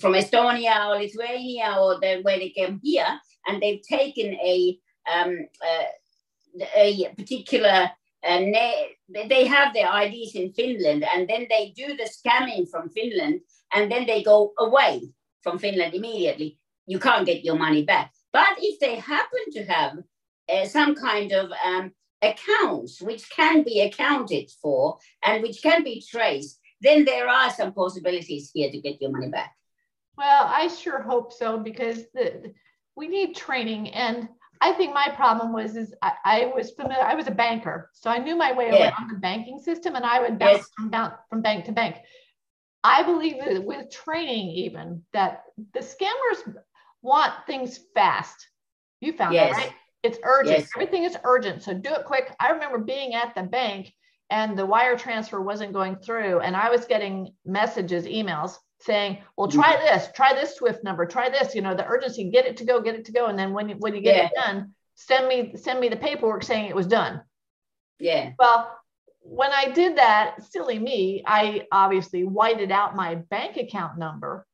from Estonia or Lithuania or the, where they came here, and they've taken a um, uh, a particular uh, they have their IDs in Finland, and then they do the scamming from Finland, and then they go away from Finland immediately. You can't get your money back. But if they happen to have uh, some kind of um, accounts which can be accounted for and which can be traced, then there are some possibilities here to get your money back. Well, I sure hope so because the, we need training. And I think my problem was is I, I, was familiar. I was a banker, so I knew my way yeah. around the banking system, and I would bounce yes. from, from bank to bank. I believe that with training, even that the scammers want things fast. You found yes. that right? It's urgent. Yes. Everything is urgent. So do it quick. I remember being at the bank and the wire transfer wasn't going through. And I was getting messages, emails saying, well, try mm-hmm. this, try this Swift number, try this, you know, the urgency, get it to go, get it to go. And then when you, when you get yeah. it done, send me, send me the paperwork saying it was done. Yeah. Well, when I did that, silly me, I obviously whited out my bank account number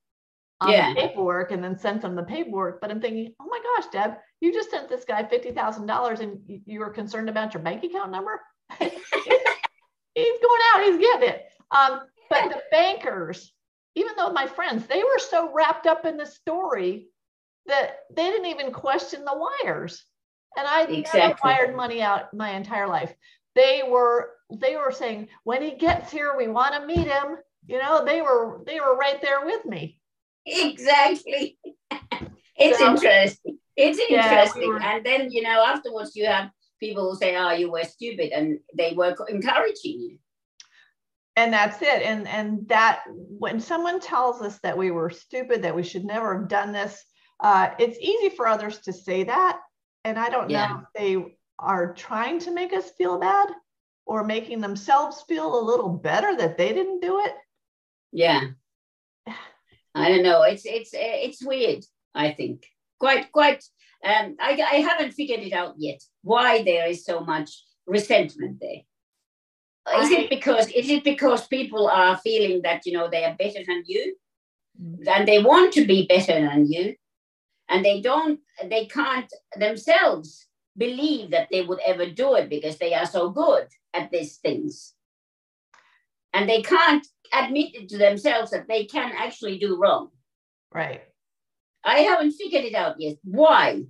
on Yeah. the paperwork and then sent them the paperwork. But I'm thinking, oh my gosh, Deb, you just sent this guy fifty thousand dollars, and you, you were concerned about your bank account number. [LAUGHS] he's going out, he's getting it. Um, but the bankers, even though my friends, they were so wrapped up in the story that they didn't even question the wires. And I never Exactly. wired money out my entire life. They were they were saying when he gets here, we want to meet him. You know, they were they were right there with me. exactly. [LAUGHS] it's So- interesting. It's Yeah, we interesting. were- and then, you know, afterwards you have people who say, oh, you were stupid. And they were encouraging you. And that's it and and that when someone tells us that we were stupid that we should never have done this uh, it's easy for others to say that and i don't Yeah. know if they are trying to make us feel bad or making themselves feel a little better that they didn't do it Yeah. I don't know. It's it's it's weird. I think quite quite. Um, I I haven't figured it out yet. Why there is so much resentment there? Is it because is it because people are feeling that you know they are better than you, Mm. and they want to be better than you, and they don't they can't themselves believe that they would ever do it because they are so good at these things, and they can't admit it to themselves that they can actually do wrong. right I haven't figured it out yet. Why?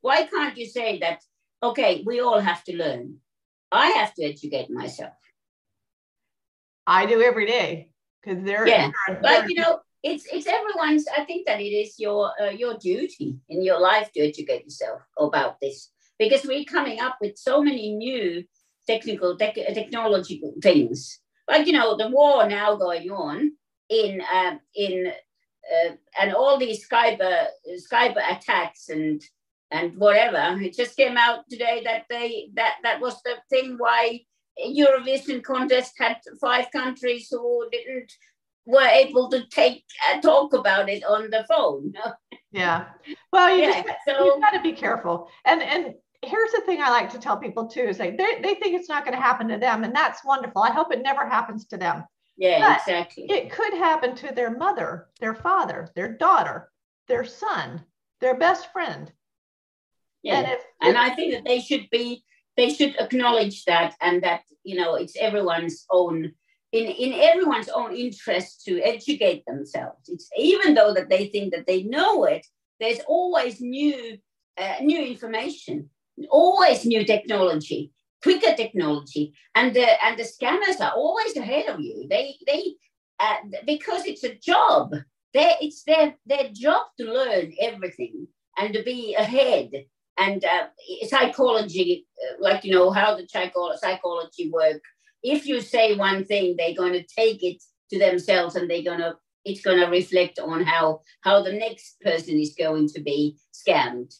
Why can't you say that, okay, we all have to learn? I have to educate myself. I do every day because they're, Yeah, they're- But you know, it's it's everyone's. I think that it is your uh, your duty in your life to educate yourself about this because we're coming up with so many new technical tech, technological things. Like you know, the war now going on in um, in uh, and all these cyber cyber attacks and and whatever. It just came out today that they that that was the thing why Eurovision contest had five countries who didn't were able to take uh, talk about it on the phone. [LAUGHS] yeah well you Yeah, just so- you've got to be careful and and here's the thing i like to tell people too is like they, they think it's not going to happen to them and that's wonderful i hope it never happens to them Yeah, But exactly. it could happen to their mother, their father, their daughter, their son, their best friend. Yeah. And if and I think that they should be they should acknowledge that and that you know it's everyone's own in in everyone's own interest to educate themselves. It's even though that they think that they know it there's always new uh, new information always new technology quicker technology and the and the scammers are always ahead of you. They they uh, because it's a job they it's their their job to learn everything and to be ahead and uh, psychology, uh, like you know how the psycho- psychology work. If you say one thing, they're going to take it to themselves, and they're going to it's going to reflect on how how the next person is going to be scammed.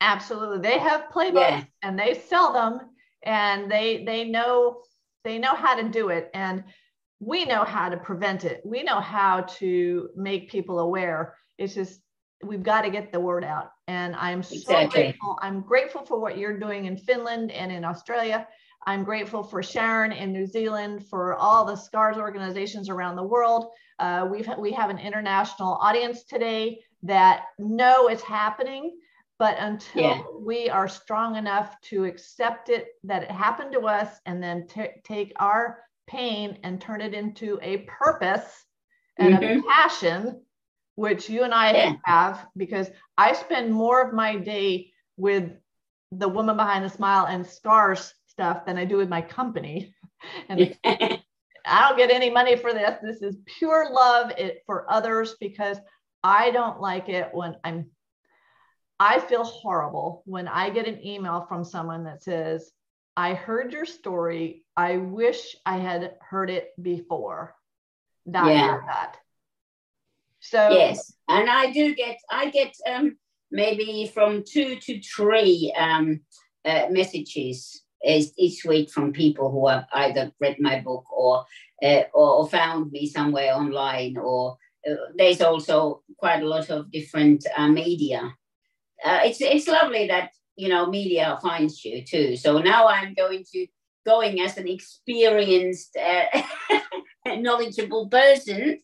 absolutely they have playbooks Yeah. and they sell them and they they know they know how to do it and we know how to prevent it. We know how to make people aware. It's just we've got to get the word out. And I'm so Exactly. grateful. I'm grateful for what you're doing in Finland and in Australia. I'm grateful for Sharon in New Zealand, for all the SCARS organizations around the world. Uh, we've we have an international audience today that know it's happening, but until Yeah. we are strong enough to accept it that it happened to us, and then ta- take our pain and turn it into a purpose and a Mhm. passion, which you and I Yeah. have, because I spend more of my day with the woman behind the smile and scars stuff than I do with my company. [LAUGHS] And I don't get any money for this. This is pure love it for others because I don't like it when I'm I feel horrible when I get an email from someone that says, I heard your story. I wish I had heard it before. Dot, Yeah. dot. So yes, and I do get I get um, maybe from two to three um, uh, messages each week from people who have either read my book or uh, or, found me somewhere online. Or uh, there's also quite a lot of different uh, media. Uh, it's it's lovely that you know media finds you too. So now I'm going to going as an experienced, uh, [LAUGHS] knowledgeable person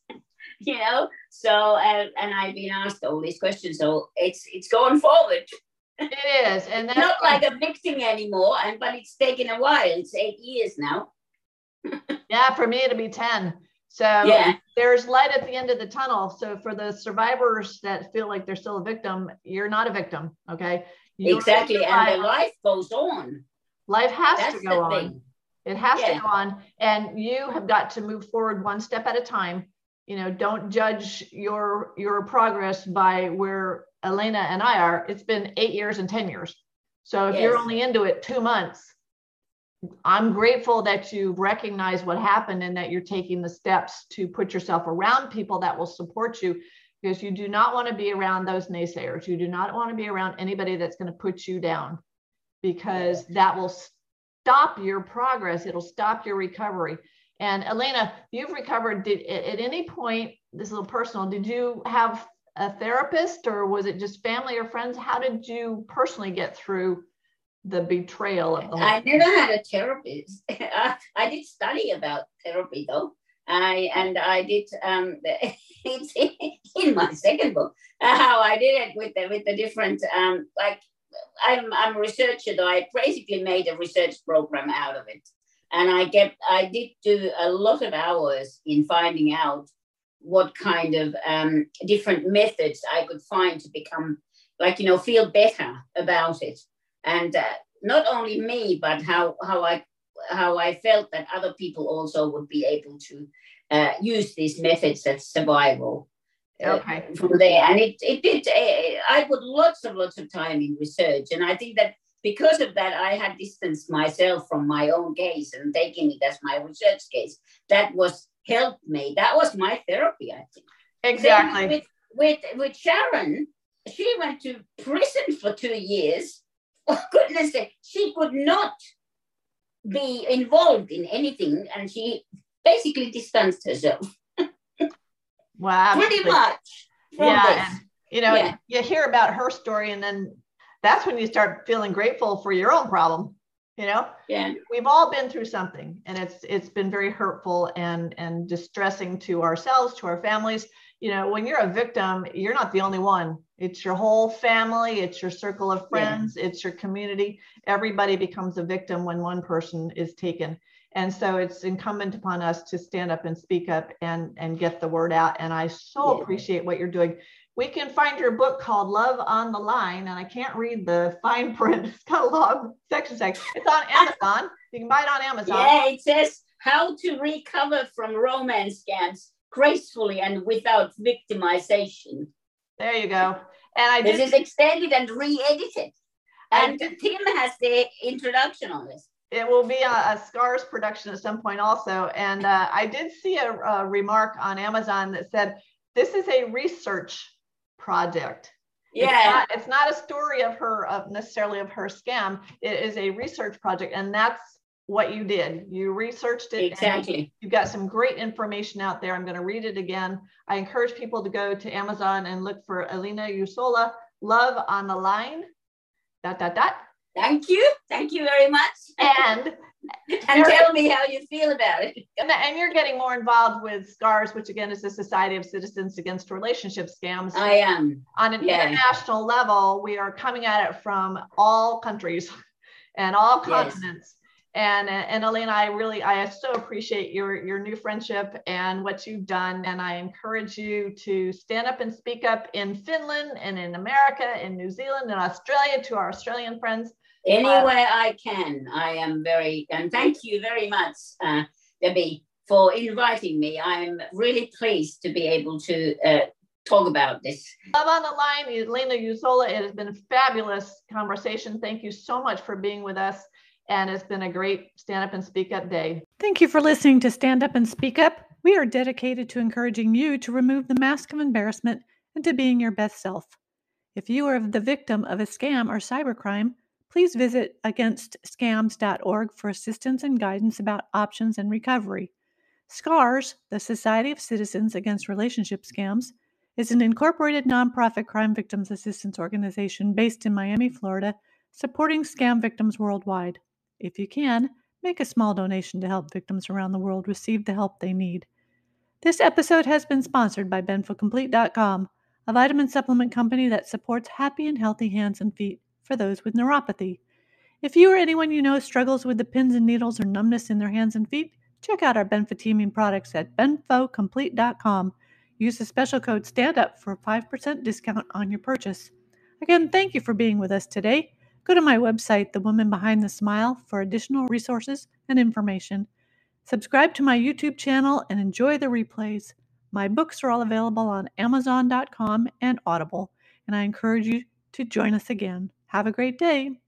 [LAUGHS] you know. So and, and I've been asked all these questions, so it's it's going forward. It is, and [LAUGHS] that's Not like a victim anymore, and but it's taken a while. It's eight years now. [LAUGHS] yeah, for me it'll be 10. So Yeah. there's light at the end of the tunnel. So for the survivors that feel like they're still a victim, you're not a victim. Okay. You're Exactly, and the life goes on. life has That's to go on. thing. It has Yeah. to go on. And you have got to move forward one step at a time. You know, don't judge your your progress by where Elena and I are. It's been eight years and 10 years. So if you're only into it two months, I'm grateful that you recognize what happened and that you're taking the steps to put yourself around people that will support you because you do not want to be around those naysayers. You do not want to be around anybody that's going to put you down because that will stop your progress. It'll stop your recovery. And Elena, you've recovered. Did at any point, this is a little personal, did you have a therapist or was it just family or friends? How did you personally get through the betrayal of the I never had a therapist. I, [LAUGHS] I did study about therapy though. I and I did um [LAUGHS] it's in my second book uh, how I did it with the with the different um like I'm I'm a researcher though I basically made a research program out of it and I get I did do a lot of hours in finding out what kind of um, different methods I could find to become like you know feel better about it. And uh, not only me but how how I how I felt that other people also would be able to uh, use these methods as survival uh, Okay. from there. And it it did uh, I put lots of lots of time in research. And I think that because of that I had distanced myself from my own case and taking it as my research case that was helped me that was my therapy I think Exactly. with, with with Sharon, she went to prison for two years. For [LAUGHS] oh, goodness sake, she could not be involved in anything, and she basically distanced herself [LAUGHS] Wow. pretty much Yeah, this. and, you know, Yeah. you hear about her story, and then that's when you start feeling grateful for your own problem. You know, Yeah, we've all been through something, and it's it's been very hurtful and and distressing to ourselves, to our families. You know, when you're a victim, you're not the only one. It's your whole family, it's your circle of Yeah. friends, it's your community. Everybody becomes a victim when one person is taken. And so it's incumbent upon us to stand up and speak up and, and get the word out. And I so Yeah. appreciate what you're doing. We can find your book called Love on the Line, and I can't read the fine [LAUGHS] print. It's got a long section. section. It's on Amazon. You can buy it on Amazon. yeah. It says how to recover from romance scams gracefully and without victimization. There you go. And I This did is extended and re-edited, and did- Tim has the introduction on this. it will be a, a scars production at some point also and uh, i did see a, a remark on amazon that said this is a research project. It's Yeah, not, it's not a story of her of necessarily of her scam. It is a research project and that's what you did. You researched it and exactly. you've got some great information out there. I'm going to read it again. I encourage people to go to amazon and look for Alina usola love on the line. Dot dot dot. Thank you. Thank you very much. and [LAUGHS] and tell me how you feel about it. And, you're getting more involved with SCARS, which again is the Society of Citizens Against Relationship Scams. I am. On an yeah. international level, we are coming at it from all countries [LAUGHS] and all Yes. continents. And, uh, and Elena, I really, I so appreciate your, your new friendship and what you've done. And I encourage you to stand up and speak up in Finland and in America, in New Zealand and Australia to our Australian friends. Anywhere I can, I am very, and thank you very much, uh, Debbie, for inviting me. I'm really pleased to be able to uh, talk about this. Love on the line, Elena Uzola. It has been a fabulous conversation. Thank you so much for being with us. And it's been a great stand up and speak up day. Thank you for listening to Stand Up and Speak Up. We are dedicated to encouraging you to remove the mask of embarrassment and to being your best self. If you are the victim of a scam or cybercrime, please visit againstscams.org for assistance and guidance about options and recovery. SCARS, the Society of Citizens Against Relationship Scams, is an incorporated nonprofit crime victims assistance organization based in Miami, Florida, supporting scam victims worldwide. If you can, make a small donation to help victims around the world receive the help they need. This episode has been sponsored by BenfoComplete.com, a vitamin supplement company that supports happy and healthy hands and feet for those with neuropathy. If you or anyone you know struggles with the pins and needles or numbness in their hands and feet, check out our benfotiamine products at benfocomplete.com. Use the special code STANDUP for a 5% discount on your purchase. Again, thank you for being with us today. Go to my website, The Woman Behind the Smile, for additional resources and information. Subscribe to my YouTube channel and enjoy the replays. My books are all available on Amazon.com and Audible, and I encourage you to join us again. Have a great day.